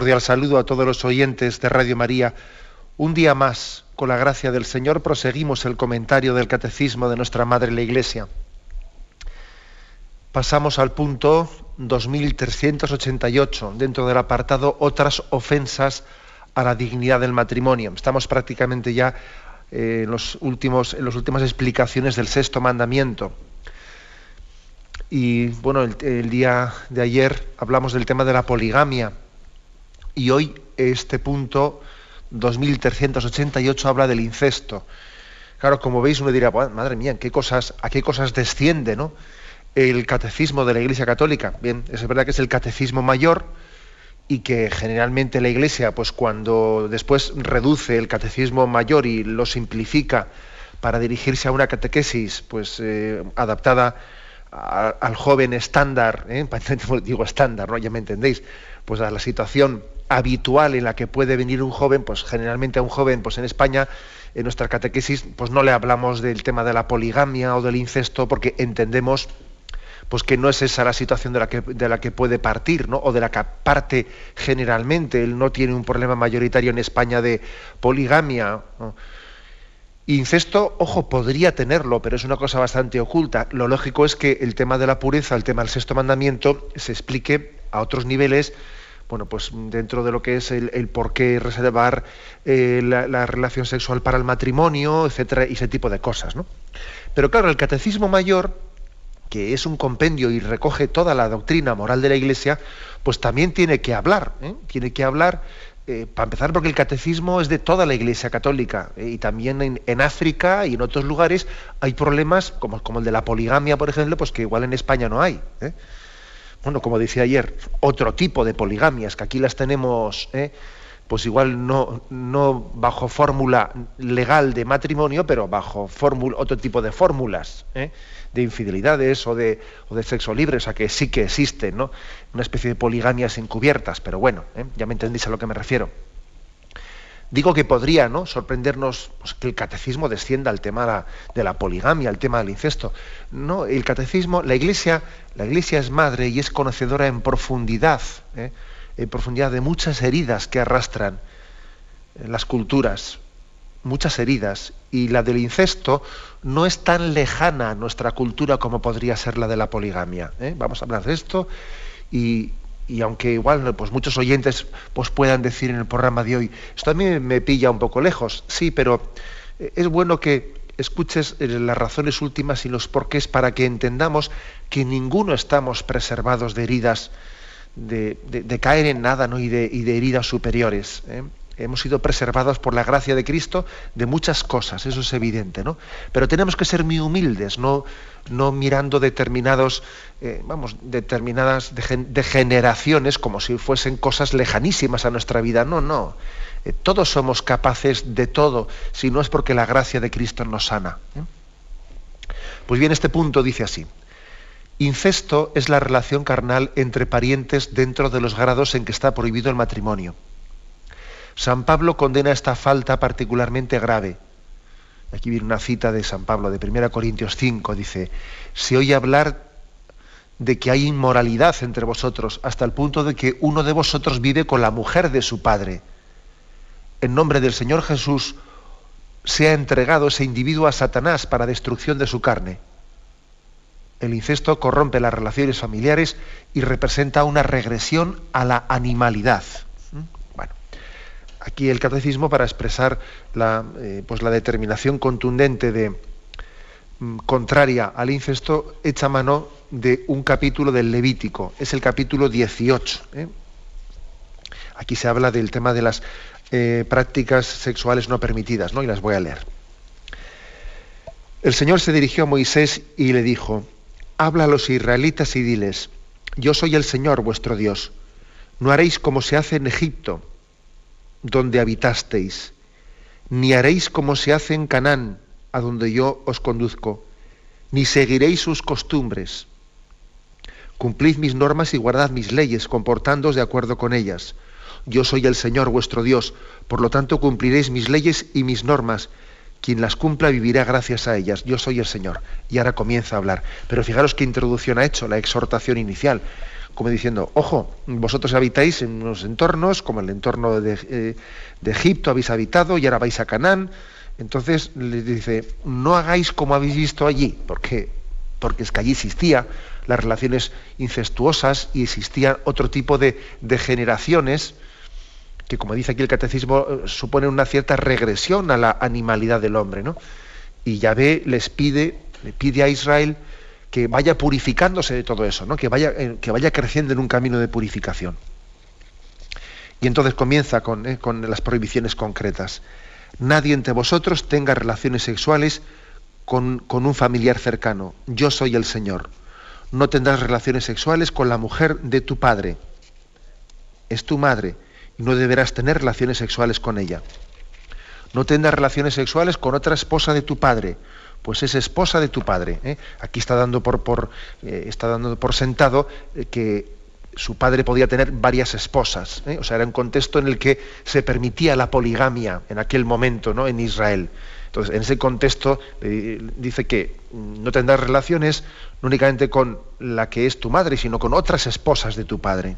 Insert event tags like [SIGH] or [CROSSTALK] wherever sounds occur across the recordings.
Cordial saludo a todos los oyentes de Radio María. Un día más, con la gracia del Señor, proseguimos el comentario del Catecismo de nuestra Madre la Iglesia. Pasamos al punto 2388, dentro del apartado Otras ofensas a la dignidad del matrimonio. Estamos prácticamente ya eh, en, los últimos, en las últimas explicaciones del sexto mandamiento. Y bueno, el día de ayer hablamos del tema de la poligamia y hoy este punto 2388 habla del incesto. Claro, como veis uno dirá, madre mía, qué cosas, ¿a qué cosas desciende ¿no? el catecismo de la Iglesia Católica? Bien, es verdad que es el catecismo mayor y que generalmente la Iglesia, pues cuando después reduce el catecismo mayor y lo simplifica para dirigirse a una catequesis pues eh, adaptada al joven estándar, ¿eh? [LAUGHS] digo estándar, ¿no? ya me entendéis, pues a la situación habitual en la que puede venir un joven, pues generalmente a un joven, pues en España, en nuestra catequesis, pues no le hablamos del tema de la poligamia o del incesto, porque entendemos pues que no es esa la situación de la que, de la que puede partir, ¿no? o de la que parte generalmente. Él no tiene un problema mayoritario en España de poligamia. Incesto, ojo, podría tenerlo, pero es una cosa bastante oculta. Lo lógico es que el tema de la pureza, el tema del sexto mandamiento, se explique a otros niveles bueno, pues dentro de lo que es el, por qué reservar eh, la, relación sexual para el matrimonio, etcétera, y ese tipo de cosas, ¿no? Pero claro, el catecismo mayor, que es un compendio y recoge toda la doctrina moral de la Iglesia, pues también tiene que hablar, ¿eh? tiene que hablar, eh, para empezar, porque el catecismo es de toda la Iglesia católica, y también en, África y en otros lugares hay problemas, como, como el de la poligamia, por ejemplo, pues que igual en España no hay bueno, como decía ayer, otro tipo de poligamias, que aquí las tenemos, ¿eh? pues igual no, bajo fórmula legal de matrimonio, pero bajo otro tipo de fórmulas ¿eh? de infidelidades o de, o de sexo libre, o sea que sí que existen, ¿no? Una especie de poligamias encubiertas, pero bueno, ¿eh? ya me entendéis a lo que me refiero. Digo que podría ¿no? sorprendernos pues, que el catecismo descienda al tema de la poligamia, al tema del incesto. No, el catecismo, la iglesia, la iglesia es madre y es conocedora en profundidad, ¿eh? en profundidad de muchas heridas que arrastran las culturas, muchas heridas. Y la del incesto no es tan lejana a nuestra cultura como podría ser la de la poligamia. ¿eh? Vamos a hablar de esto y, y aunque igual pues muchos oyentes pues puedan decir en el programa de hoy, esto a mí me pilla un poco lejos, sí, pero eh, es bueno que escuches eh, las razones últimas y los porqués para que entendamos que ninguno estamos preservados de heridas, de, caer en nada ¿no? y, de, heridas superiores. ¿eh? Hemos sido preservados por la gracia de Cristo de muchas cosas, eso es evidente, ¿no? Pero tenemos que ser muy humildes, no, no mirando determinados, eh, vamos, determinadas degeneraciones como si fuesen cosas lejanísimas a nuestra vida. No, no. Eh, todos somos capaces de todo, si no es porque la gracia de Cristo nos sana. ¿eh? Pues bien, este punto dice así. Incesto es la relación carnal entre parientes dentro de los grados en que está prohibido el matrimonio. San Pablo condena esta falta particularmente grave. Aquí viene una cita de San Pablo de 1 Corintios 5, dice, se oye hablar de que hay inmoralidad entre vosotros, hasta el punto de que uno de vosotros vive con la mujer de su padre. En nombre del Señor Jesús se ha entregado ese individuo a Satanás para destrucción de su carne. El incesto corrompe las relaciones familiares y representa una regresión a la animalidad aquí el catecismo para expresar la, eh, pues la determinación contundente de mm, contraria al incesto echa mano de un capítulo del Levítico, es el capítulo 18. ¿eh? Aquí se habla del tema de las eh, prácticas sexuales no permitidas, ¿no? Y las voy a leer. El Señor se dirigió a Moisés y le dijo, habla a los israelitas y diles, yo soy el Señor vuestro Dios No haréis como se hace en Egipto, donde habitasteis, ni haréis como se hace en Canaán, a donde yo os conduzco, ni seguiréis sus costumbres. Cumplid mis normas y guardad mis leyes, comportándoos de acuerdo con ellas. Yo soy el Señor vuestro Dios, por lo tanto cumpliréis mis leyes y mis normas. Quien las cumpla vivirá gracias a ellas. Yo soy el Señor. Y ahora comienza a hablar. Pero fijaros qué introducción ha hecho, la exhortación inicial como diciendo, ojo, vosotros habitáis en unos entornos, como el entorno de, eh, Egipto habéis habitado y ahora vais a Canaán. Entonces les dice, no hagáis como habéis visto allí, porque, porque es que allí existía las relaciones incestuosas y existían otro tipo de, de generaciones que, como dice aquí el catecismo, eh, supone una cierta regresión a la animalidad del hombre. ¿no? Y Yahvé les pide, le pide a Israel que vaya purificándose de todo eso, ¿no? que, vaya, eh, que vaya creciendo en un camino de purificación. Y entonces comienza con, eh, con las prohibiciones concretas. Nadie entre vosotros tenga relaciones sexuales con, con, un familiar cercano. Yo soy el Señor. No tendrás relaciones sexuales con la mujer de tu padre. Es tu madre no deberás tener relaciones sexuales con ella. No tendrás relaciones sexuales con otra esposa de tu padre pues es esposa de tu padre. ¿eh? Aquí está dando por, eh, sentado eh, que su padre podía tener varias esposas. O sea, era un contexto en el que se permitía la poligamia en aquel momento ¿no? en Israel. Entonces, en ese contexto dice que no tendrás relaciones no únicamente con la que es tu madre, sino con otras esposas de tu padre.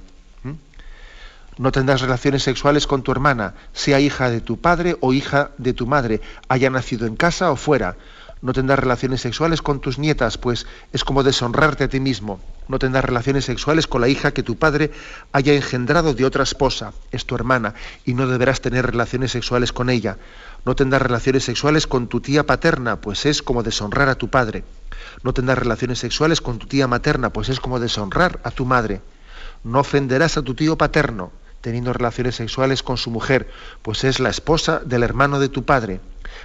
No tendrás relaciones sexuales con tu hermana, sea hija de tu padre o hija de tu madre, haya nacido en casa o fuera no tendrás relaciones sexuales con tus nietas, pues es como deshonrarte a ti mismo. No tendrás relaciones sexuales con la hija que tu padre haya engendrado de otra esposa, es tu hermana, y no deberás tener relaciones sexuales con ella. No tendrás relaciones sexuales con tu tía paterna, pues es como deshonrar a tu padre. No tendrás relaciones sexuales con tu tía materna, pues es como deshonrar a tu madre. No ofenderás a tu tío paterno, teniendo relaciones sexuales con su mujer, pues es la esposa del hermano de tu padre.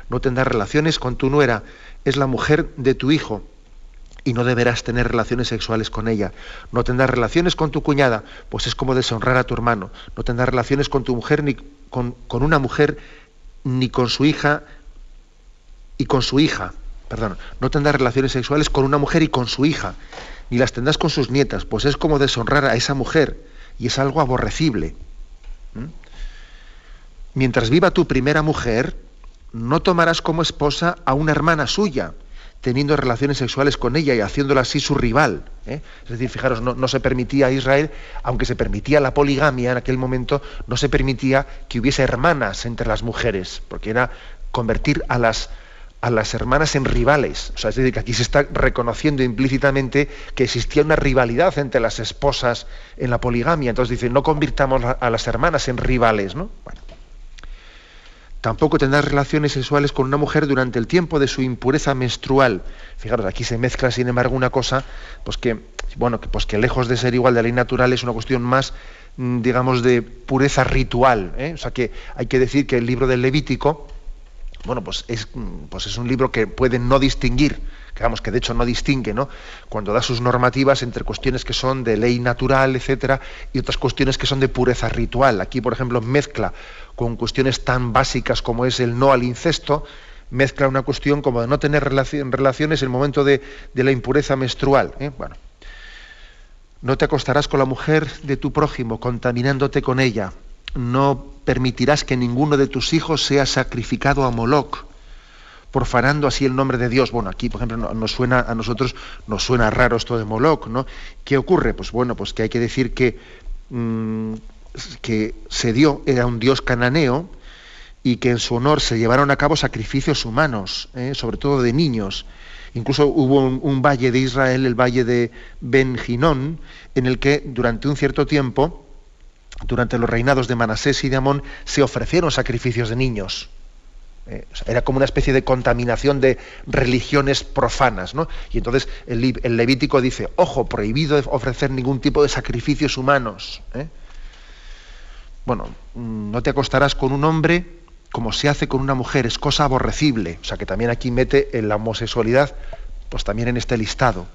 No tendrás relaciones con tu nuera, es la mujer de tu hijo y no deberás tener relaciones sexuales con ella. No tendrás relaciones con tu cuñada, pues es como deshonrar a tu hermano. No tendrás relaciones con tu mujer ni con, una mujer ni con su hija y con su hija. Perdón, no tendrás relaciones sexuales con una mujer y con su hija, ni las tendrás con sus nietas, pues es como deshonrar a esa mujer y es algo aborrecible. Mientras viva tu primera mujer, no tomarás como esposa a una hermana suya, teniendo relaciones sexuales con ella y haciéndola así su rival. ¿eh? Es decir, fijaros, no, se permitía a Israel, aunque se permitía la poligamia en aquel momento, no se permitía que hubiese hermanas entre las mujeres, porque era convertir a las, a las hermanas en rivales. O sea, es decir, que aquí se está reconociendo implícitamente que existía una rivalidad entre las esposas en la poligamia. Entonces dice, no convirtamos a las hermanas en rivales, ¿no? Bueno. Tampoco tendrás relaciones sexuales con una mujer durante el tiempo de su impureza menstrual. Fijaros, aquí se mezcla, sin embargo, una cosa, pues que, bueno, pues que lejos de ser igual de la ley natural es una cuestión más, mm, digamos, de pureza ritual. ¿eh? O sea que hay que decir que el libro del Levítico, bueno, pues es, mm, pues es un libro que puede no distinguir que que de hecho no distingue, ¿no? Cuando da sus normativas entre cuestiones que son de ley natural, etcétera, y otras cuestiones que son de pureza ritual. Aquí, por ejemplo, mezcla con cuestiones tan básicas como es el no al incesto, mezcla una cuestión como de no tener relaciones en el momento de, la impureza menstrual. ¿eh? Bueno, no te acostarás con la mujer de tu prójimo, contaminándote con ella. No permitirás que ninguno de tus hijos sea sacrificado a Moloch profanando así el nombre de Dios. Bueno, aquí, por ejemplo, nos suena a nosotros, nos suena raro esto de Moloch, ¿no? ¿Qué ocurre? Pues bueno, pues que hay que decir que, mm, que se dio, era un dios cananeo, y que en su honor se llevaron a cabo sacrificios humanos, ¿eh? sobre todo de niños. Incluso hubo un, valle de Israel, el valle de Ben Ginón, en el que durante un cierto tiempo, durante los reinados de Manasés y de Amón, se ofrecieron sacrificios de niños. Eh, era como una especie de contaminación de religiones profanas, ¿no? Y entonces el, Levítico dice, ojo, prohibido ofrecer ningún tipo de sacrificios humanos. ¿eh? Bueno, mm, no te acostarás con un hombre como se hace con una mujer, es cosa aborrecible. O sea que también aquí mete en la homosexualidad, pues también en este listado.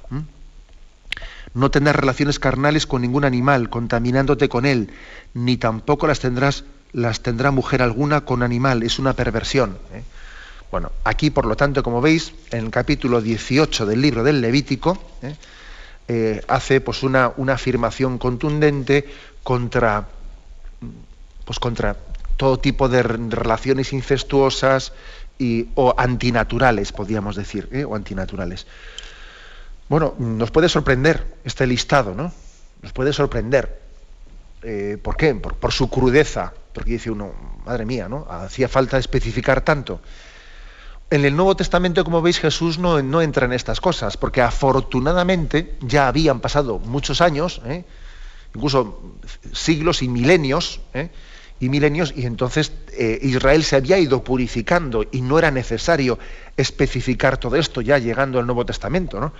No tendrás relaciones carnales con ningún animal, contaminándote con él, ni tampoco las tendrás las tendrá mujer alguna con animal, es una perversión. ¿eh? Bueno, aquí por lo tanto, como veis, en el capítulo 18 del libro del Levítico, ¿eh? Eh, hace pues una, una, afirmación contundente contra, pues, contra todo tipo de relaciones incestuosas y, o antinaturales, podríamos decir, o antinaturales. Bueno, nos puede sorprender este listado, ¿no? Nos puede sorprender. Eh, ¿Por qué? Por, su crudeza. Porque dice uno, madre mía, ¿no? Hacía falta especificar tanto. En el Nuevo Testamento, como veis, Jesús no, no entra en estas cosas, porque afortunadamente ya habían pasado muchos años, ¿eh? incluso siglos y milenios, ¿eh? Y milenios, y entonces Israel se había ido purificando y no era necesario especificar todo esto ya llegando al Nuevo Testamento. ¿no?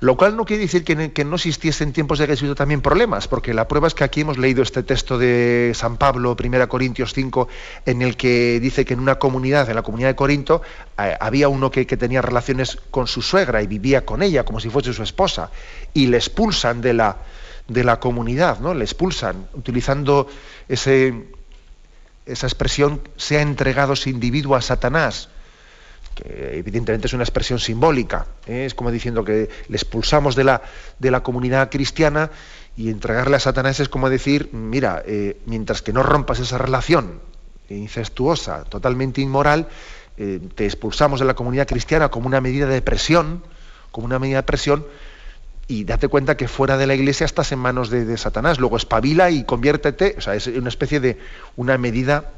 Lo cual no quiere decir que, no existiesen en tiempos de Jesús también problemas, porque la prueba es que aquí hemos leído este texto de San Pablo, 1 Corintios 5, en el que dice que en una comunidad, en la comunidad de Corinto, eh, había uno que, tenía relaciones con su suegra y vivía con ella como si fuese su esposa, y le expulsan de la, de la comunidad, ¿no? Le expulsan, utilizando ese, esa expresión, se ha entregado ese individuo a Satanás que evidentemente es una expresión simbólica, ¿eh? es como diciendo que le expulsamos de la, de la comunidad cristiana y entregarle a Satanás es como decir, mira, eh, mientras que no rompas esa relación incestuosa, totalmente inmoral, eh, te expulsamos de la comunidad cristiana como una medida de presión, como una medida de presión, y date cuenta que fuera de la iglesia estás en manos de, Satanás, luego espabila y conviértete, o sea, es una especie de una medida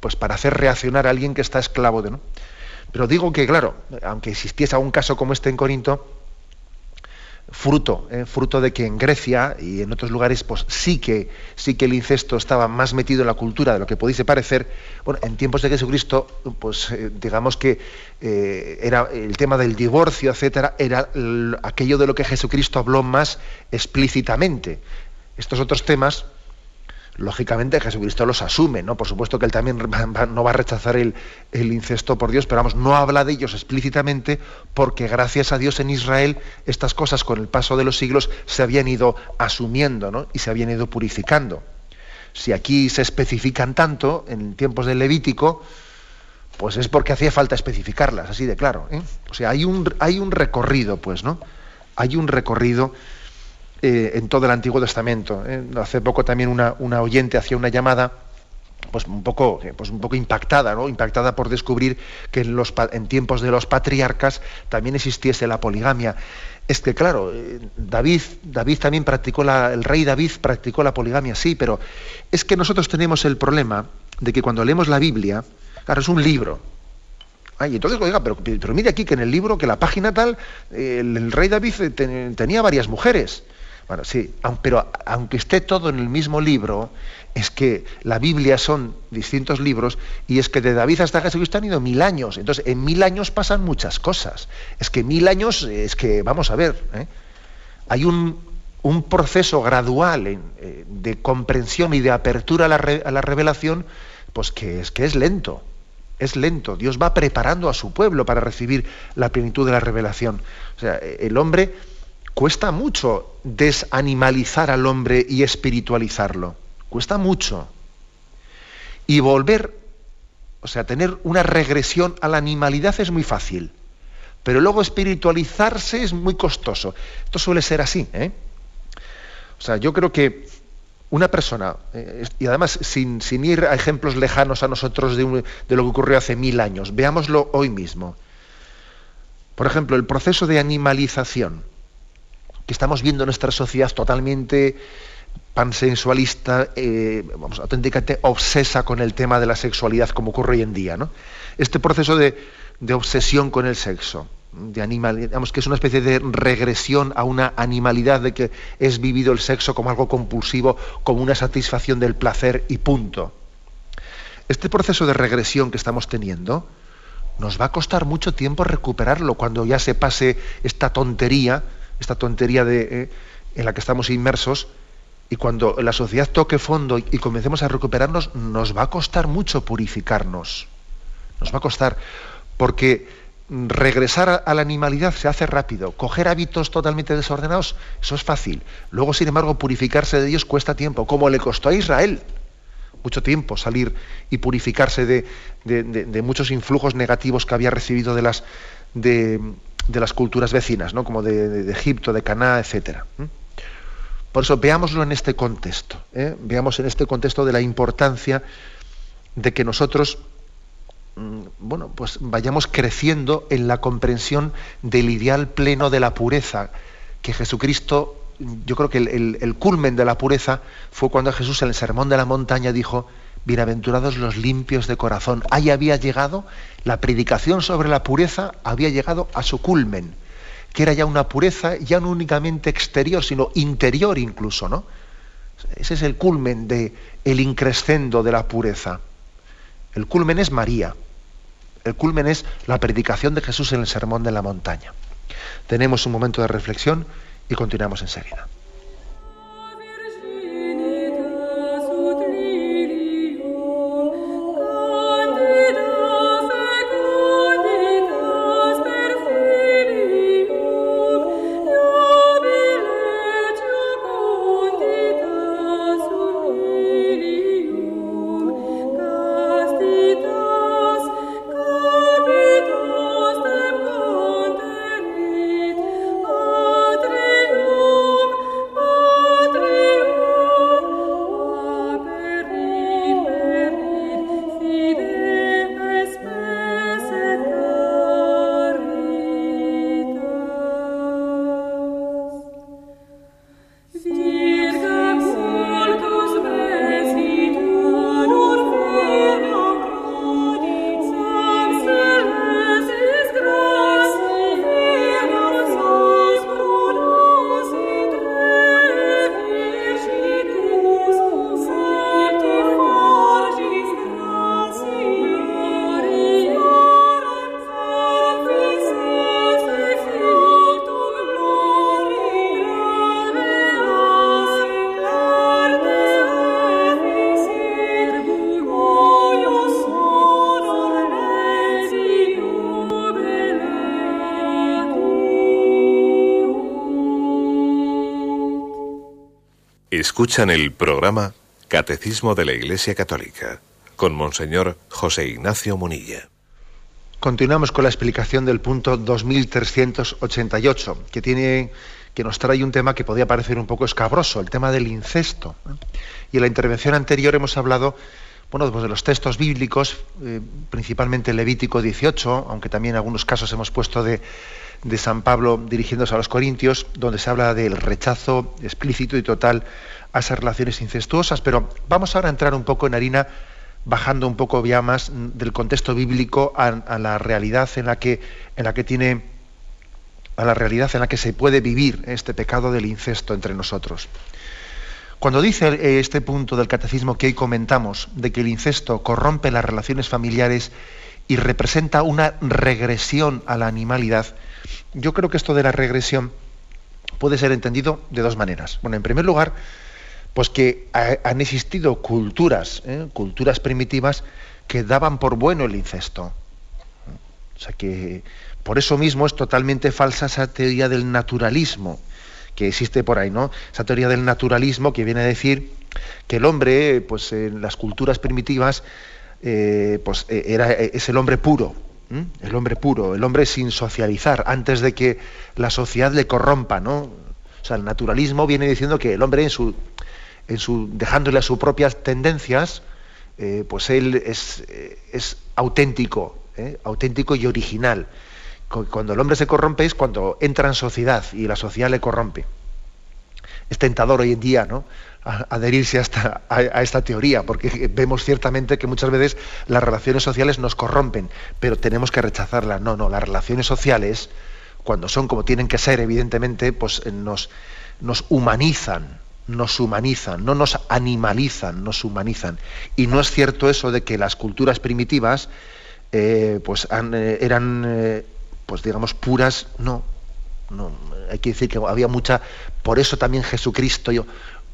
pues para hacer reaccionar a alguien que está esclavo de, ¿no? Pero digo que, claro, aunque existiese algún caso como este en Corinto, fruto, eh, fruto de que en Grecia y en otros lugares, pues sí que, sí que el incesto estaba más metido en la cultura de lo que pudiese parecer, bueno, en tiempos de Jesucristo, pues eh, digamos que eh, era el tema del divorcio, etcétera, era aquello de lo que Jesucristo habló más explícitamente. Estos otros temas, lógicamente Jesucristo los asume, ¿no? Por supuesto que él también no va a rechazar el, incesto por Dios, pero vamos, no habla de ellos explícitamente porque gracias a Dios en Israel estas cosas con el paso de los siglos se habían ido asumiendo ¿no? y se habían ido purificando. Si aquí se especifican tanto en tiempos del Levítico, pues es porque hacía falta especificarlas, así de claro. ¿eh? O sea, hay un, hay un recorrido, pues, ¿no? Hay un recorrido eh, en todo el Antiguo Testamento. ¿eh? Hace poco también una, oyente hacía una llamada pues un poco, eh, pues un poco impactada, ¿no? Impactada por descubrir que en, los, en tiempos de los patriarcas también existiese la poligamia. Es que, claro, David, David también practicó la, el rey David practicó la poligamia, sí, pero es que nosotros tenemos el problema de que cuando leemos la Biblia, claro, es un libro. Ay, entonces, oiga, pero, pero mire aquí que en el libro, que la página tal, el, rey David tenía varias mujeres. Bueno, sí, pero aunque esté todo en el mismo libro, es que la Biblia son distintos libros y es que de David hasta Jesucristo han ido mil años. Entonces, en mil años pasan muchas cosas. Es que mil años, es que, vamos a ver, ¿eh? hay un, proceso gradual eh, de comprensión y de apertura a la, a la, revelación, pues que es, que es lento. Es lento. Dios va preparando a su pueblo para recibir la plenitud de la revelación. O sea, el hombre cuesta mucho desanimalizar al hombre y espiritualizarlo. Cuesta mucho. Y volver, o sea, tener una regresión a la animalidad es muy fácil. Pero luego espiritualizarse es muy costoso. Esto suele ser así. ¿eh? O sea, yo creo que una persona, eh, y además sin, ir a ejemplos lejanos a nosotros de lo que ocurrió hace mil años, veámoslo hoy mismo. Por ejemplo, el proceso de animalización que estamos viendo en nuestra sociedad totalmente pansensualista, eh, vamos, auténticamente obsesa con el tema de la sexualidad, como ocurre hoy en día. ¿no? Este proceso de, obsesión con el sexo, de animal, digamos que es una especie de regresión a una animalidad de que es vivido el sexo como algo compulsivo, como una satisfacción del placer y punto. Este proceso de regresión que estamos teniendo nos va a costar mucho tiempo recuperarlo cuando ya se pase esta tontería esta tontería de, eh, en la que estamos inmersos, y cuando la sociedad toque fondo y comencemos a recuperarnos, nos va a costar mucho purificarnos. Nos va a costar, porque regresar a la animalidad se hace rápido. Coger hábitos totalmente desordenados, eso es fácil. Luego, sin embargo, purificarse de Dios cuesta tiempo, como le costó a Israel mucho tiempo salir y purificarse de, muchos influjos negativos que había recibido de las, de, las culturas vecinas, ¿no? como de, Egipto, de Caná, etc. Por eso veámoslo en este contexto, ¿eh? veamos en este contexto de la importancia de que nosotros mm, bueno, pues vayamos creciendo en la comprensión del ideal pleno de la pureza que Jesucristo yo creo que el, culmen de la pureza fue cuando Jesús en el Sermón de la Montaña dijo, bienaventurados los limpios de corazón. Ahí había llegado, la predicación sobre la pureza había llegado a su culmen, que era ya una pureza ya no únicamente exterior, sino interior incluso, ¿no? Ese es el culmen de el increscendo de la pureza. El culmen es María. El culmen es la predicación de Jesús en el Sermón de la Montaña. Tenemos un momento de reflexión y continuamos enseguida. Escuchan el programa Catecismo de la Iglesia Católica con Monseñor José Ignacio Munilla. Continuamos con la explicación del punto 2388, que tiene que nos trae un tema que podría parecer un poco escabroso, el tema del incesto. Y en la intervención anterior hemos hablado bueno, pues de los textos bíblicos, eh, principalmente Levítico 18, aunque también en algunos casos hemos puesto de, San Pablo dirigiéndose a los Corintios, donde se habla del rechazo explícito y total a esas relaciones incestuosas. Pero vamos ahora a entrar un poco en harina, bajando un poco ya más del contexto bíblico a, la realidad en la que, en la que tiene, a la realidad en la que se puede vivir este pecado del incesto entre nosotros. Cuando dice este punto del catecismo que hoy comentamos, de que el incesto corrompe las relaciones familiares y representa una regresión a la animalidad, yo creo que esto de la regresión puede ser entendido de dos maneras. Bueno, en primer lugar, pues que han existido culturas, ¿eh? culturas primitivas que daban por bueno el incesto. O sea que por eso mismo es totalmente falsa esa teoría del naturalismo que existe por ahí, ¿no? Esa teoría del naturalismo que viene a decir que el hombre, pues en las culturas primitivas, eh, pues e, era, e, es el hombre puro, el hombre puro, el hombre sin socializar, antes de que la sociedad le corrompa, ¿no? O sea, el naturalismo viene diciendo que el hombre en su en su, dejándole a sus propias tendencias, eh, pues él es, eh, es auténtico, auténtico y original. Cuando el hombre se corrompe es cuando entra en sociedad y la sociedad le corrompe. Es tentador hoy en día ¿no? adherirse a a esta teoría, porque vemos ciertamente que muchas veces las relaciones sociales nos corrompen, pero tenemos que rechazarlas. No, no, las relaciones sociales, cuando son como tienen que ser, evidentemente, pues nos, nos humanizan, nos humanizan, no nos animalizan, nos humanizan. Y no es cierto eso de que las culturas primitivas eh, pues eh, eran, eh, pues digamos, puras, no, no. Hay que decir que había mucha, por eso también Jesucristo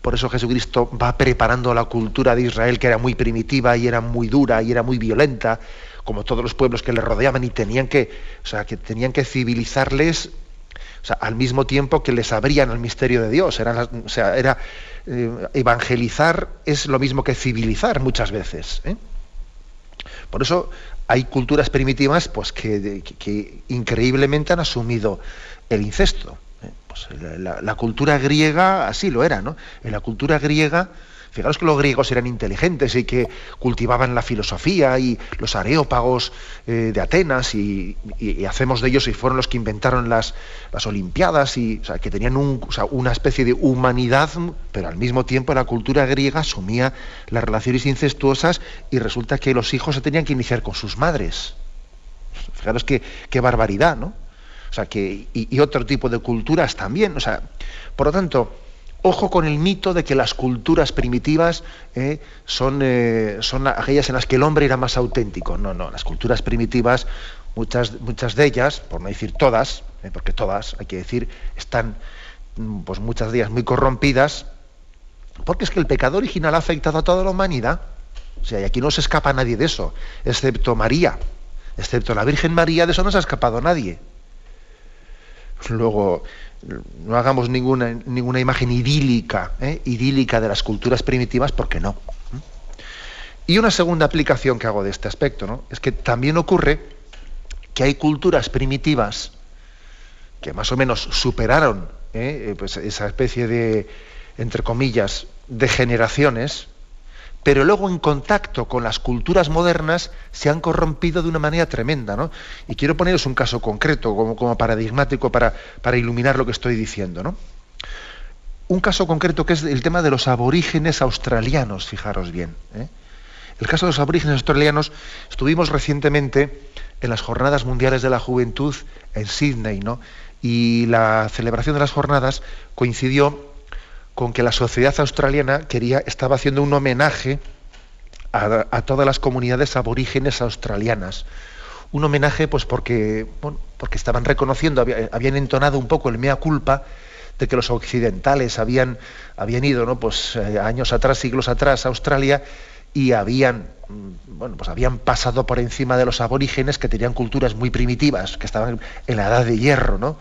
por eso Jesucristo va preparando la cultura de Israel, que era muy primitiva y era muy dura y era muy violenta, como todos los pueblos que le rodeaban y tenían que, o sea, que tenían que civilizarles o sea, al mismo tiempo que les abrían al misterio de Dios. Era, o sea, era eh, evangelizar es lo mismo que civilizar muchas veces. ¿eh? Por eso hay culturas primitivas pues, que, increíblemente han asumido el incesto. ¿eh? Pues la, cultura griega así lo era, ¿no? En la cultura griega Fijaros que los griegos eran inteligentes y que cultivaban la filosofía y los areópagos eh, de Atenas y, hacemos de ellos y fueron los que inventaron las, las Olimpiadas y que tenían una especie de humanidad, pero al mismo tiempo la cultura griega asumía las relaciones incestuosas y resulta que los hijos se tenían que iniciar con sus madres. Fijaros qué, qué barbaridad, ¿no? O sea, que, y, y otro tipo de culturas también. O sea, por lo tanto, Ojo con el mito de que las culturas primitivas eh, son, eh, son aquellas en las que el hombre era más auténtico. No, no, las culturas primitivas, muchas, muchas de ellas, por no decir todas, eh, porque todas, hay que decir, están mm, pues muchas de ellas muy corrompidas, porque es que el pecado original ha afectado a toda la humanidad. O sea, y aquí no se escapa nadie de eso, excepto María, excepto la Virgen María, de eso no se ha escapado nadie. Luego, no hagamos ninguna, ninguna imagen idílica, ¿eh? idílica de las culturas primitivas, porque no. Y una segunda aplicación que hago de este aspecto, ¿no? es que también ocurre que hay culturas primitivas que más o menos superaron ¿eh? Pues esa especie de, entre comillas, de generaciones, pero luego en contacto con las culturas modernas se han corrompido de una manera tremenda. ¿no? Y quiero poneros un caso concreto como, paradigmático para, para, iluminar lo que estoy diciendo. ¿no? Un caso concreto que es el tema de los aborígenes australianos, fijaros bien. ¿eh? El caso de los aborígenes australianos, estuvimos recientemente en las Jornadas Mundiales de la Juventud en Sydney, ¿no? y la celebración de las jornadas coincidió con que la sociedad australiana quería, estaba haciendo un homenaje a, todas las comunidades aborígenes australianas. Un homenaje, pues porque, porque estaban reconociendo, habían entonado un poco el mea culpa de que los occidentales habían, habían ido, ¿no? Pues eh, años atrás, siglos atrás, a Australia y habían, mm, bueno, pues habían pasado por encima de los aborígenes que tenían culturas muy primitivas, que estaban en la edad de hierro, ¿no?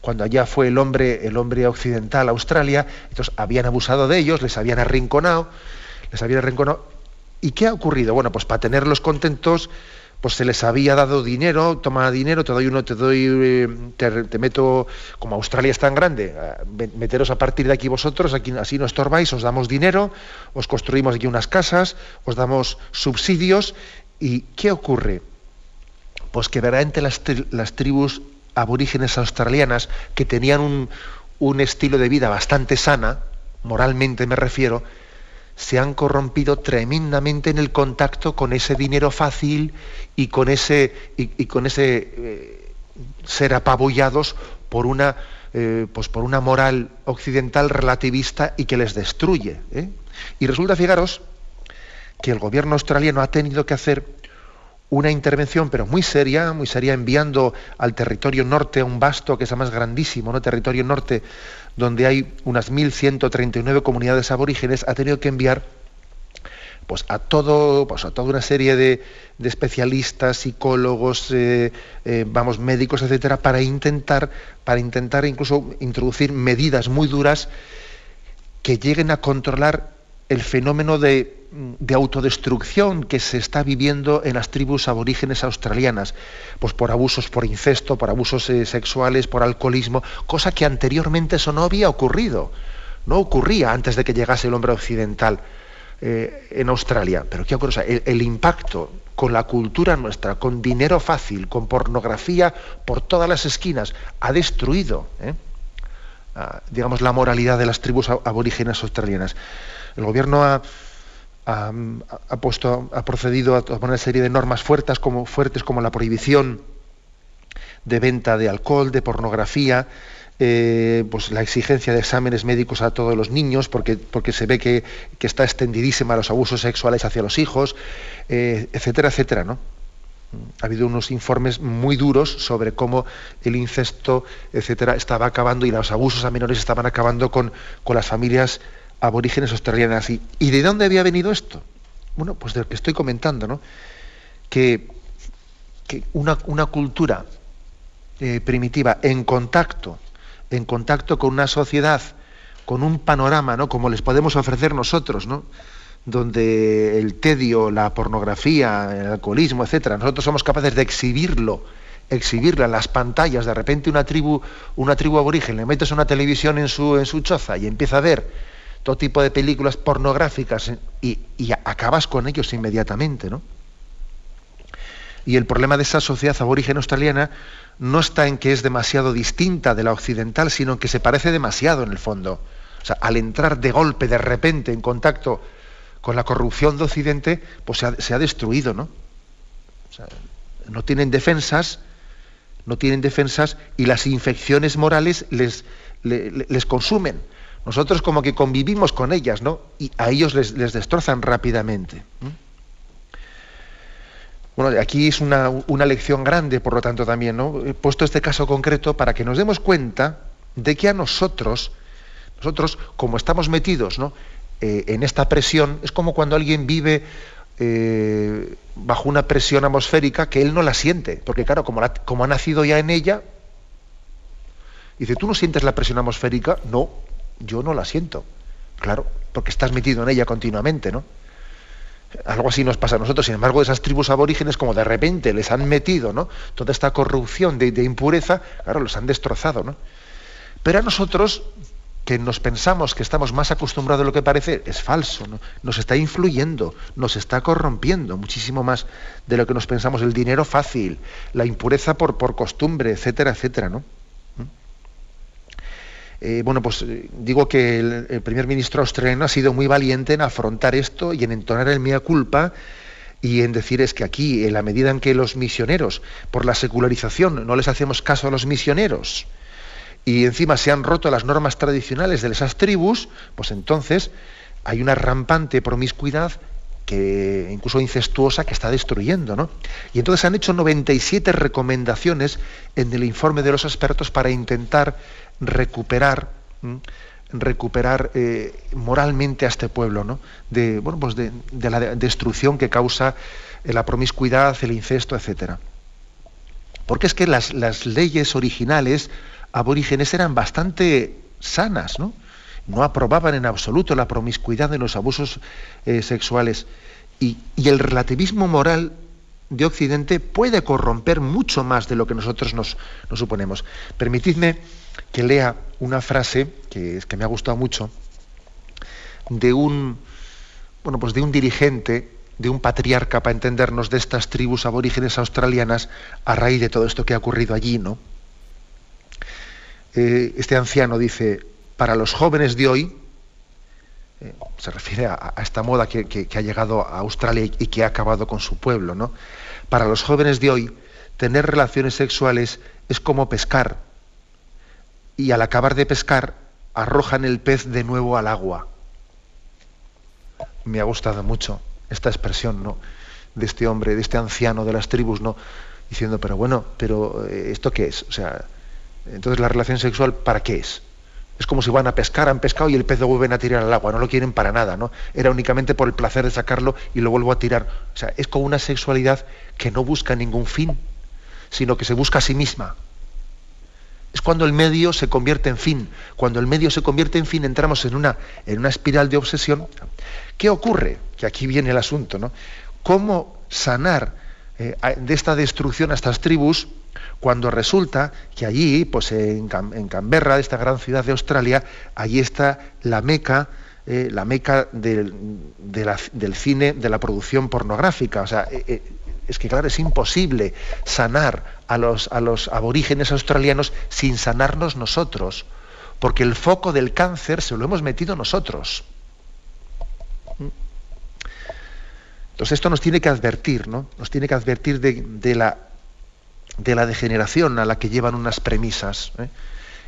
Cuando allá fue el hombre, el hombre occidental a Australia, entonces habían abusado de ellos, les habían arrinconado, les habían arrinconado. ¿Y qué ha ocurrido? Bueno, pues para tenerlos contentos, pues se les había dado dinero, toma dinero, te doy uno, te doy, eh, te, meto, como Australia es tan grande, meteros a partir de aquí vosotros, aquí así no estorbáis, os damos dinero, os construimos aquí unas casas, os damos subsidios, ¿y qué ocurre? Pues que verdaderamente las tribus aborígenes australianas que tenían un, un estilo de vida bastante sana, moralmente me refiero, se han corrompido tremendamente en el contacto con ese dinero fácil y con ese, y, con ese eh, ser apabullados por una, eh, pues por una moral occidental relativista y que les destruye. ¿eh? Y resulta, fijaros, que el gobierno australiano ha tenido que hacer una intervención, pero muy seria, muy seria, enviando al territorio norte a un vasto que es más grandísimo, ¿no? territorio norte, donde hay unas 1.139 comunidades aborígenes, ha tenido que enviar pues a todo, pues a toda una serie de, especialistas, psicólogos, eh, eh, vamos, médicos, etcétera, para intentar, para intentar incluso introducir medidas muy duras que lleguen a controlar el fenómeno de de autodestrucción que se está viviendo en las tribus aborígenes australianas, pues por abusos por incesto, por abusos eh, sexuales, por alcoholismo, cosa que anteriormente eso no había ocurrido, no ocurría antes de que llegase el hombre occidental eh, en Australia. Pero qué ocurre, el, impacto con la cultura nuestra, con dinero fácil, con pornografía por todas las esquinas, ha destruido, eh, digamos, la moralidad de las tribus aborígenes australianas. El gobierno ha ha, ha procedido a poner una serie de normas fuertes como, fuertes como la prohibición de venta de alcohol, de pornografía, eh, pues la exigencia de exámenes médicos a todos los niños, porque, porque se ve que, está extendidísima los abusos sexuales hacia los hijos, eh, etcétera, etcétera, ¿no? Ha habido unos informes muy duros sobre cómo el incesto, etcétera, estaba acabando y los abusos a menores estaban acabando con, con las familias aborígenes australianas. ¿Y, ¿Y de dónde había venido esto? Bueno, pues de lo que estoy comentando, ¿no? Que, una, cultura eh, primitiva en contacto, en contacto con una sociedad, con un panorama, ¿no? Como les podemos ofrecer nosotros, ¿no? donde el tedio, la pornografía, el alcoholismo, etcétera, nosotros somos capaces de exhibirlo, exhibirlo en las pantallas, de repente una tribu, una tribu aborigen, le metes una televisión en su, en su choza y empieza a ver todo tipo de películas pornográficas y, y acabas con ellos inmediatamente, ¿no? Y el problema de esa sociedad aborigen australiana no está en que es demasiado distinta de la occidental, sino en que se parece demasiado en el fondo. O sea, al entrar de golpe, de repente, en contacto con la corrupción de Occidente, pues se ha, se ha destruido, ¿no? O sea, no tienen defensas, no tienen defensas y las infecciones morales les, les, les consumen. Nosotros como que convivimos con ellas, ¿no? Y a ellos les, les destrozan rápidamente. Bueno, aquí es una, una, lección grande, por lo tanto, también, ¿no? He puesto este caso concreto para que nos demos cuenta de que a nosotros, nosotros, como estamos metidos, ¿no? Eh, en esta presión, es como cuando alguien vive eh, bajo una presión atmosférica que él no la siente, porque claro, como, como ha nacido ya en ella, dice, ¿tú no sientes la presión atmosférica? No, yo no la siento. Claro, porque estás metido en ella continuamente, ¿no? Algo así nos pasa a nosotros. Sin embargo, esas tribus aborígenes, como de repente les han metido, ¿no? Toda esta corrupción de, de impureza, claro, los han destrozado, ¿no? Pero a nosotros, que nos pensamos que estamos más acostumbrados a lo que parece, es falso, ¿no? Nos está influyendo, nos está corrompiendo muchísimo más de lo que nos pensamos. El dinero fácil, la impureza por, por costumbre, etcétera, etcétera, ¿no? Eh, bueno, pues digo que el, el, primer ministro australiano ha sido muy valiente en afrontar esto y en entonar el mea culpa y en decir es que aquí, en la medida en que los misioneros, por la secularización, no les hacemos caso a los misioneros, y encima se han roto las normas tradicionales de esas tribus, pues entonces hay una rampante promiscuidad que incluso incestuosa que está destruyendo, ¿no? Y entonces han hecho 97 recomendaciones en el informe de los expertos para intentar recuperar recuperar eh, moralmente a este pueblo, ¿no? De, bueno, pues de, de, la destrucción que causa la promiscuidad, el incesto, etcétera. Porque es que las, las, leyes originales aborígenes eran bastante sanas, ¿no? No aprobaban en absoluto la promiscuidad en los abusos eh, sexuales. Y, y, el relativismo moral de Occidente puede corromper mucho más de lo que nosotros nos, nos suponemos. Permitidme que lea una frase que, es que me ha gustado mucho de un bueno pues de un dirigente de un patriarca para entendernos de estas tribus aborígenes australianas a raíz de todo esto que ha ocurrido allí no eh, este anciano dice para los jóvenes de hoy eh, se refiere a, esta moda que, que, que, ha llegado a Australia y, y que ha acabado con su pueblo no para los jóvenes de hoy tener relaciones sexuales es como pescar y al acabar de pescar arrojan el pez de nuevo al agua. Me ha gustado mucho esta expresión, ¿no? De este hombre, de este anciano de las tribus, ¿no? Diciendo, pero bueno, pero eh, ¿esto qué es? O sea, entonces la relación sexual, ¿para qué es? Es como si van a pescar, han pescado y el pez lo vuelven a tirar al agua, no lo quieren para nada, ¿no? Era únicamente por el placer de sacarlo y lo vuelvo a tirar. O sea, es como una sexualidad que no busca ningún fin, sino que se busca a sí misma. Es cuando el medio se convierte en fin. Cuando el medio se convierte en fin, entramos en una, en una espiral de obsesión. ¿Qué ocurre? Que aquí viene el asunto, ¿no? ¿Cómo sanar eh, de esta destrucción a estas tribus cuando resulta que allí, pues en, en Canberra, esta gran ciudad de Australia, allí está la meca, eh, la meca del, cine, de la producción pornográfica. Eh, es que claro, es imposible sanar a los, aborígenes australianos sin sanarnos nosotros, porque el foco del cáncer se lo hemos metido nosotros. Entonces esto nos tiene que advertir, ¿no? Nos tiene que advertir de, la, de la, degeneración a la que llevan unas premisas. ¿eh?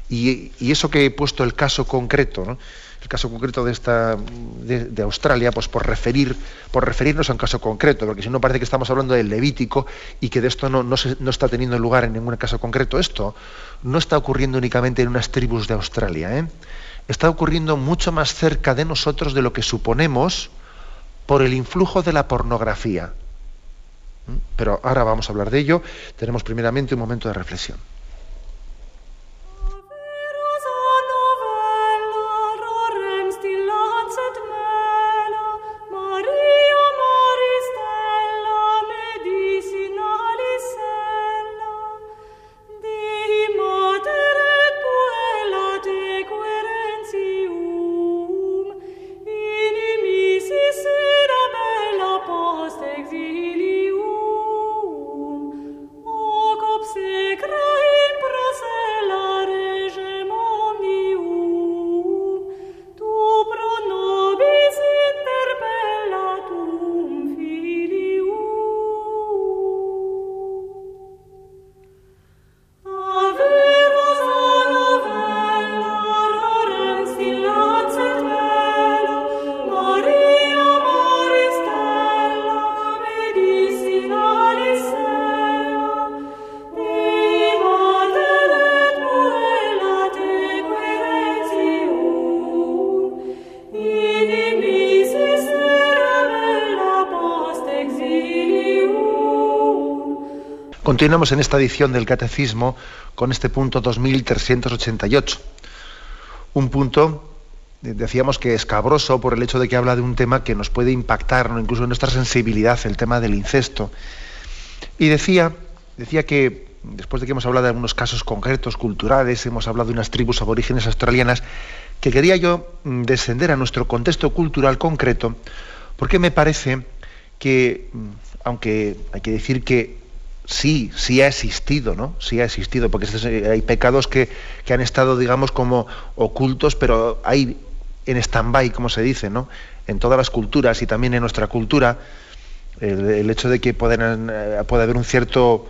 Y, eso que he puesto el caso concreto. El caso concreto de esta de, Australia, pues por referir, por referirnos a un caso concreto, porque si no parece que estamos hablando del Levítico y que de esto no, no está teniendo lugar en ningún caso concreto. Esto no está ocurriendo únicamente en unas tribus de Australia. ¿eh? está ocurriendo mucho más cerca de nosotros de lo que suponemos por el influjo de la pornografía. ¿Mm? Pero ahora vamos a hablar de ello. Tenemos primeramente un momento de reflexión. Continuamos en esta edición del Catecismo con este punto 2388. Un punto, decíamos que escabroso por el hecho de que habla de un tema que nos puede impactar, incluso en nuestra sensibilidad, el tema del incesto. Y decía, decía que, después de que hemos hablado de algunos casos concretos, culturales, hemos hablado de unas tribus aborígenes australianas, que quería yo mm, descender a nuestro contexto cultural concreto, porque me parece que, mm, aunque hay que decir que sí, sí ha existido, ¿no? Sí ha existido, porque hay pecados que, han estado, digamos, como ocultos, pero hay en stand-by, como se dice, ¿no? En todas las culturas y también en nuestra cultura, el, hecho de que eh, puede haber un cierto,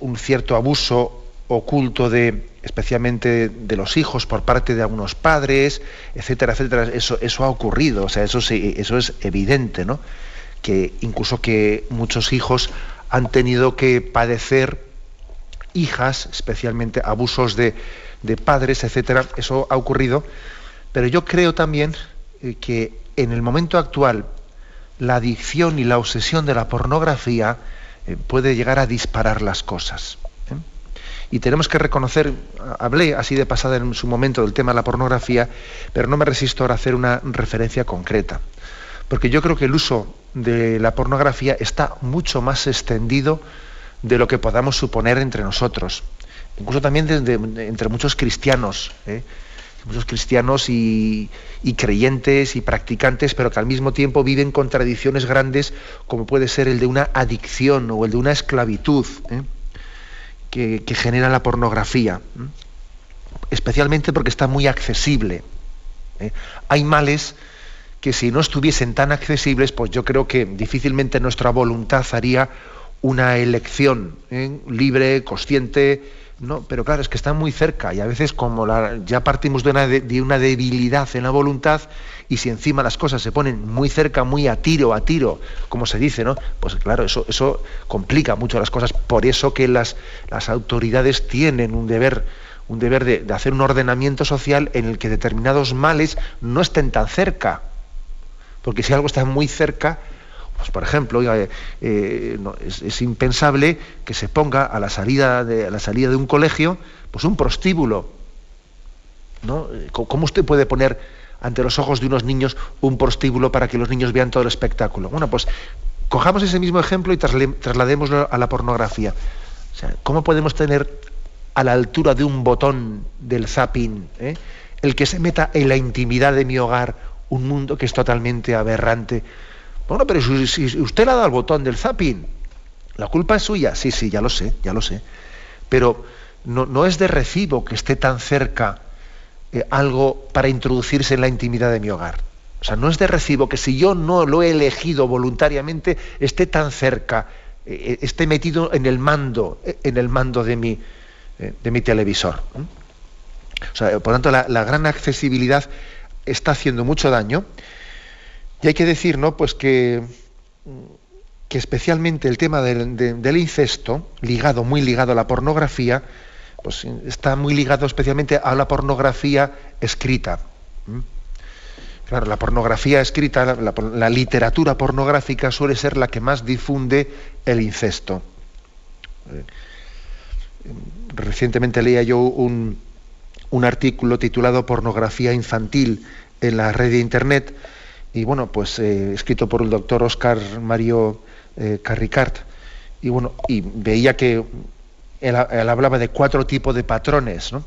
un cierto abuso oculto de especialmente de los hijos por parte de algunos padres, etcétera, etcétera, eso, eso ha ocurrido, o sea, eso, eso es evidente, ¿no? Que incluso que muchos hijos han tenido que padecer hijas, especialmente abusos de, padres, etcétera. Eso ha ocurrido. Pero yo creo también eh, que en el momento actual la adicción y la obsesión de la pornografía eh, puede llegar a disparar las cosas. ¿eh? Y tenemos que reconocer, hablé así de pasada en su momento del tema de la pornografía, pero no me resisto ahora a hacer una referencia concreta. Porque yo creo que el uso de la pornografía está mucho más extendido de lo que podamos suponer entre nosotros. Incluso también entre muchos cristianos. ¿eh? muchos cristianos y, creyentes y practicantes, pero que al mismo tiempo viven contradicciones grandes, como puede ser el de una adicción o el de una esclavitud ¿eh? que, genera la pornografía, ¿eh? especialmente porque está muy accesible. Hay males que si no estuviesen tan accesibles, pues yo creo que difícilmente nuestra voluntad haría una elección ¿eh? libre, consciente, ¿no? Pero claro, es que están muy cerca y a veces como ya partimos de una, de una, debilidad en la voluntad y si encima las cosas se ponen muy cerca, muy a tiro, a tiro, como se dice, ¿no? Pues claro, eso, eso complica mucho las cosas. Por eso que las, las autoridades tienen un deber, un deber de, de hacer un ordenamiento social en el que determinados males no estén tan cerca porque si algo está muy cerca, pues por ejemplo, eh, eh, es, impensable que se ponga a la salida de, un colegio pues un prostíbulo. ¿no? ¿Cómo usted puede poner ante los ojos de unos niños un prostíbulo para que los niños vean todo el espectáculo? Bueno, pues cojamos ese mismo ejemplo y trasladémoslo a la pornografía. ¿Cómo podemos tener a la altura de un botón del zapping eh, el que se meta en la intimidad de mi hogar un mundo que es totalmente aberrante. Bueno, pero si, usted le ha dado el botón del zapping, la culpa es suya. Sí, sí, ya lo sé, ya lo sé. Pero no, es de recibo que esté tan cerca eh, algo para introducirse en la intimidad de mi hogar. O sea, no es de recibo que si yo no lo he elegido voluntariamente, esté tan cerca, eh, eh, esté metido en el mando, en el mando de mi, de mi televisor. O sea, por tanto, la gran accesibilidad está haciendo mucho daño. Y hay que decir, ¿no? Pues que, que especialmente el tema del, incesto, ligado, muy ligado a la pornografía, pues está muy ligado especialmente a la pornografía escrita. Claro, la pornografía escrita, la, literatura pornográfica suele ser la que más difunde el incesto. Eh, recientemente leía yo un, artículo titulado Pornografía infantil en la red de Internet y bueno, pues eh, escrito por el doctor Oscar Mario eh, Carricart y bueno, y veía que él, él, hablaba de cuatro tipos de patrones, ¿no?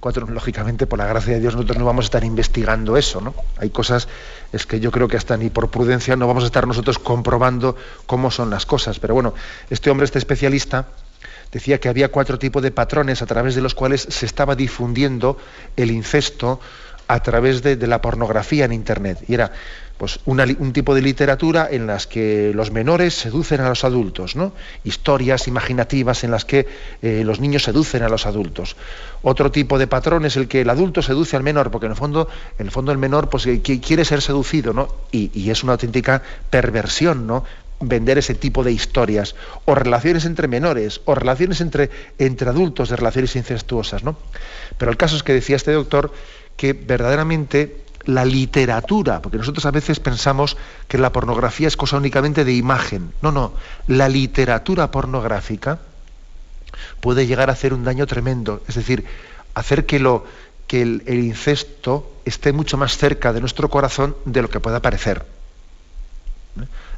Cuatro, lógicamente, por la gracia de Dios, nosotros no vamos a estar investigando eso, ¿no? Hay cosas, es que yo creo que hasta ni por prudencia no vamos a estar nosotros comprobando cómo son las cosas. Pero bueno, este hombre, este especialista, decía que había cuatro tipos de patrones a través de los cuales se estaba difundiendo el incesto a través de, la pornografía en Internet. Y era pues, un tipo de literatura en las que los menores seducen a los adultos, ¿no? historias imaginativas en las que eh, los niños seducen a los adultos. Otro tipo de patrón es el que el adulto seduce al menor, porque en el fondo, en el, fondo el menor pues, eh, quiere ser seducido, ¿no? y, y es una auténtica perversión, ¿no? Vender ese tipo de historias, o relaciones entre menores, o relaciones entre, entre adultos, de relaciones incestuosas. ¿no? Pero el caso es que decía este doctor que verdaderamente la literatura, porque nosotros a veces pensamos que la pornografía es cosa únicamente de imagen. No, no, la literatura pornográfica puede llegar a hacer un daño tremendo, es decir, hacer que, lo, que el, incesto esté mucho más cerca de nuestro corazón de lo que pueda parecer.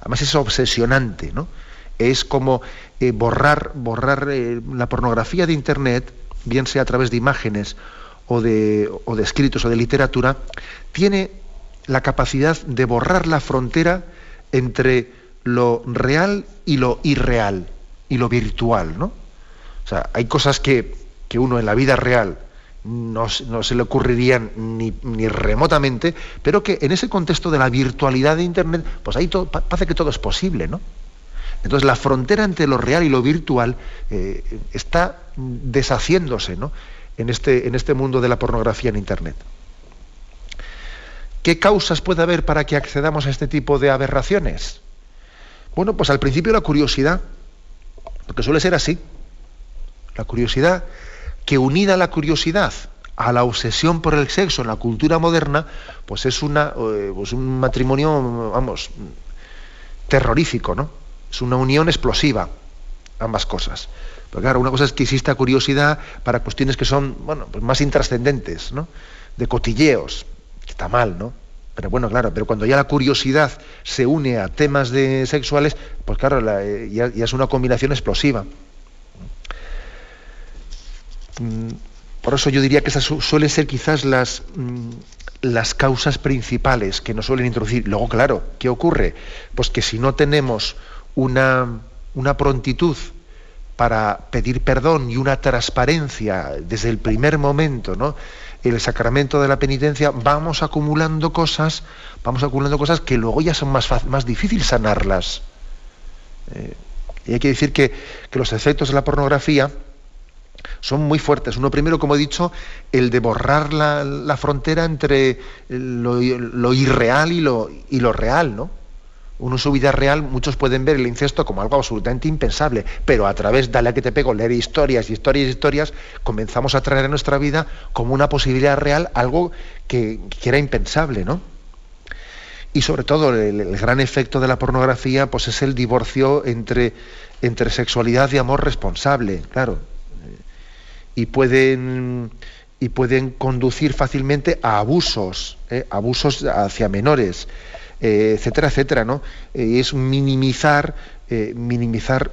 Además es obsesionante, ¿no? Es como eh, borrar, borrar eh, la pornografía de Internet, bien sea a través de imágenes o de, o de escritos o de literatura, tiene la capacidad de borrar la frontera entre lo real y lo irreal y lo virtual, ¿no? O sea, hay cosas que, que uno en la vida real no, se le ocurrirían ni, ni, remotamente, pero que en ese contexto de la virtualidad de Internet, pues ahí todo, parece que todo es posible, ¿no? Entonces la frontera entre lo real y lo virtual eh, está deshaciéndose, ¿no? En este, en este mundo de la pornografía en Internet. ¿Qué causas puede haber para que accedamos a este tipo de aberraciones? Bueno, pues al principio la curiosidad, porque suele ser así. La curiosidad que unida a la curiosidad a la obsesión por el sexo en la cultura moderna, pues es una, eh, pues un matrimonio, vamos, terrorífico, ¿no? Es una unión explosiva, ambas cosas. Pero claro, una cosa es que exista curiosidad para cuestiones que son, bueno, pues más intrascendentes, ¿no? De cotilleos, que está mal, ¿no? Pero bueno, claro, pero cuando ya la curiosidad se une a temas de sexuales, pues claro, eh, ya es una combinación explosiva. Mm, por eso yo diría que esas suelen ser quizás las, mm, las causas principales que nos suelen introducir. Luego, claro, ¿qué ocurre? Pues que si no tenemos una, una prontitud para pedir perdón y una transparencia desde el primer momento, ¿no? El sacramento de la penitencia, vamos acumulando cosas, vamos acumulando cosas que luego ya son más, más difíciles sanarlas. Eh, y hay que decir que, que los efectos de la pornografía, son muy fuertes. Uno primero, como he dicho, el de borrar la, frontera entre lo, irreal y lo, y lo real, ¿no? Uno en su vida real, muchos pueden ver el incesto como algo absolutamente impensable, pero a través, dale a que te pego, leer historias y historias y historias, comenzamos a traer a nuestra vida como una posibilidad real algo que, era impensable, ¿no? Y sobre todo el, gran efecto de la pornografía pues es el divorcio entre, entre sexualidad y amor responsable, claro y pueden, y pueden conducir fácilmente a abusos, ¿eh? abusos hacia menores, eh, etcétera, etcétera, ¿no? Y es minimizar, eh, minimizar,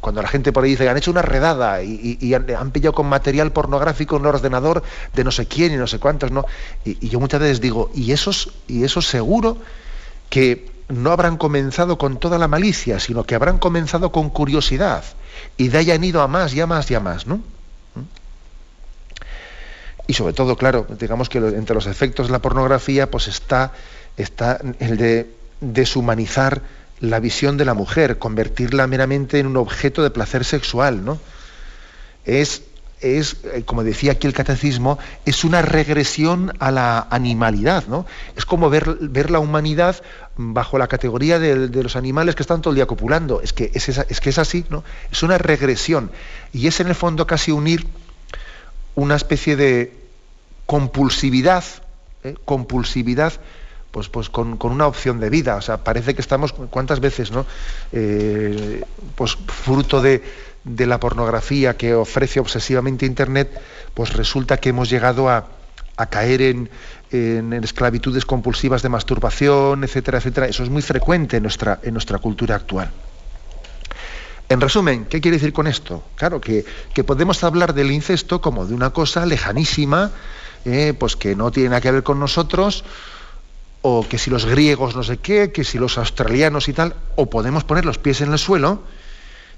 cuando la gente por ahí dice, han hecho una redada y, han, pillado con material pornográfico en un ordenador de no sé quién y no sé cuántos, ¿no? Y, yo muchas veces digo, y esos, y eso seguro que no habrán comenzado con toda la malicia, sino que habrán comenzado con curiosidad y de ahí han ido a más y a más y a más, ¿no? Y sobre todo, claro, digamos que entre los efectos de la pornografía, pues está, está el de deshumanizar la visión de la mujer, convertirla meramente en un objeto de placer sexual, ¿no? Es, es, eh, como decía aquí el catecismo, es una regresión a la animalidad, ¿no? Es como ver, ver la humanidad bajo la categoría de, los animales que están todo el día copulando. Es que es, es que es así, ¿no? Es una regresión. Y es en el fondo casi unir una especie de compulsividad ¿eh? compulsividad pues, pues con, una opción de vida. O sea, parece que estamos, ¿cuántas veces, no? Eh, pues fruto de, la pornografía que ofrece obsesivamente Internet, pues resulta que hemos llegado a, caer en, en, esclavitudes compulsivas de masturbación, etcétera, etcétera. Eso es muy frecuente en nuestra, en nuestra cultura actual. En resumen, ¿qué quiere decir con esto? Claro, que, podemos hablar del incesto como de una cosa lejanísima, eh, pues que no tiene nada que ver con nosotros, o que si los griegos no sé qué, que si los australianos y tal, o podemos poner los pies en el suelo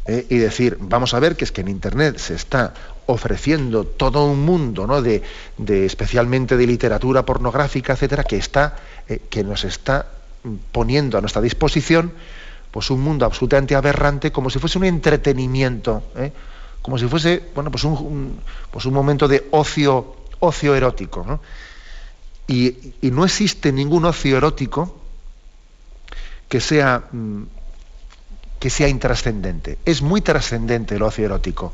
eh, y decir, vamos a ver que es que en Internet se está ofreciendo todo un mundo, ¿no? de, especialmente de literatura pornográfica, etcétera, que está, eh, que nos está poniendo a nuestra disposición pues un mundo absolutamente aberrante, como si fuese un entretenimiento, ¿eh? como si fuese bueno, pues un, pues un momento de ocio, ocio erótico. ¿no? Y, no existe ningún ocio erótico que sea, mm, que sea intrascendente. Es muy trascendente el ocio erótico,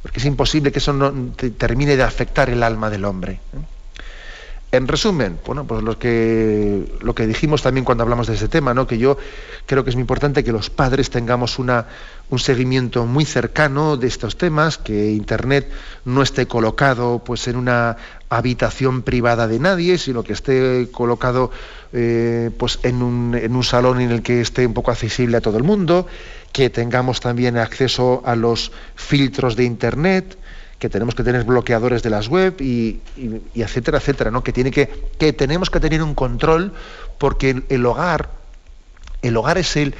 porque es imposible que eso no termine de afectar el alma del hombre. ¿eh? En resumen, bueno, pues lo que, lo que dijimos también cuando hablamos de ese tema, ¿no? que yo creo que es muy importante que los padres tengamos una, un seguimiento muy cercano de estos temas, que Internet no esté colocado pues, en una habitación privada de nadie, sino que esté colocado eh, pues, en, un, en un salón en el que esté un poco accesible a todo el mundo, que tengamos también acceso a los filtros de Internet, que tenemos que tener bloqueadores de las web y, etcétera, etcétera, ¿no? Que, tiene que, que tenemos que tener un control porque el, hogar, el hogar es, el,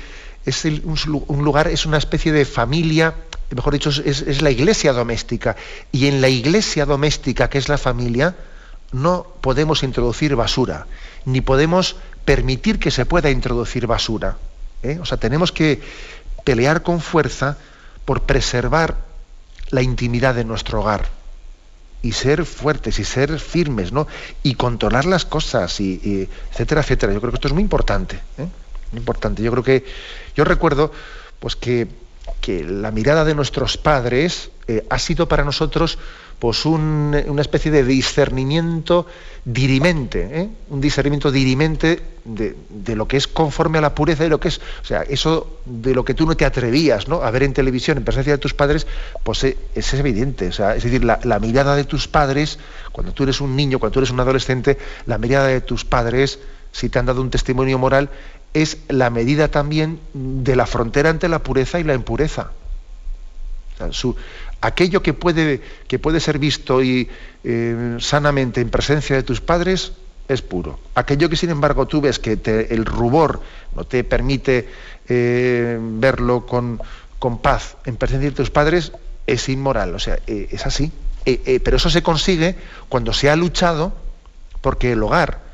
es un, lugar, es una especie de familia, mejor dicho, es, es la iglesia doméstica. Y en la iglesia doméstica, que es la familia, no podemos introducir basura, ni podemos permitir que se pueda introducir basura. ¿eh? O sea, tenemos que pelear con fuerza por preservar la intimidad de nuestro hogar y ser fuertes y ser firmes, ¿no? Y controlar las cosas y, etcétera, etcétera. Yo creo que esto es muy importante, ¿eh? muy importante. Yo creo que yo recuerdo, pues que, que la mirada de nuestros padres eh, ha sido para nosotros pues una especie de discernimiento dirimente, ¿eh? un discernimiento dirimente de, lo que es conforme a la pureza de lo que es, o sea, eso de lo que tú no te atrevías ¿no? a ver en televisión en presencia de tus padres, pues eh, es, evidente, o sea, es decir, la, mirada de tus padres, cuando tú eres un niño, cuando tú eres un adolescente, la mirada de tus padres, si te han dado un testimonio moral, es la medida también de la frontera entre la pureza y la impureza. su, aquello que puede, que puede ser visto y, eh, sanamente en presencia de tus padres es puro. Aquello que sin embargo tú ves que el rubor no te permite eh, verlo con, con, paz en presencia de tus padres es inmoral, o sea, eh, es así. pero eso se consigue cuando se ha luchado porque el hogar,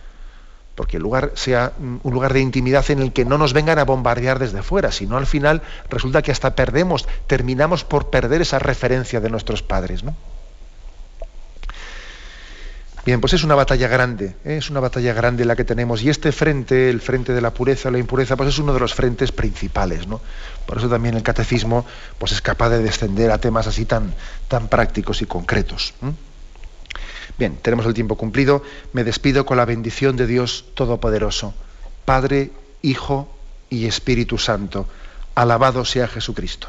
porque el lugar sea un lugar de intimidad en el que no nos vengan a bombardear desde fuera, sino al final resulta que hasta perdemos, terminamos por perder esa referencia de nuestros padres. ¿no? Bien, pues es una batalla grande, ¿eh? es una batalla grande la que tenemos y este frente, el frente de la pureza, la impureza, pues es uno de los frentes principales, ¿no? Por eso también el catecismo pues es capaz de descender a temas así tan, tan prácticos y concretos. Bien, tenemos el tiempo cumplido. Me despido con la bendición de Dios Todopoderoso, Padre, Hijo y Espíritu Santo. Alabado sea Jesucristo.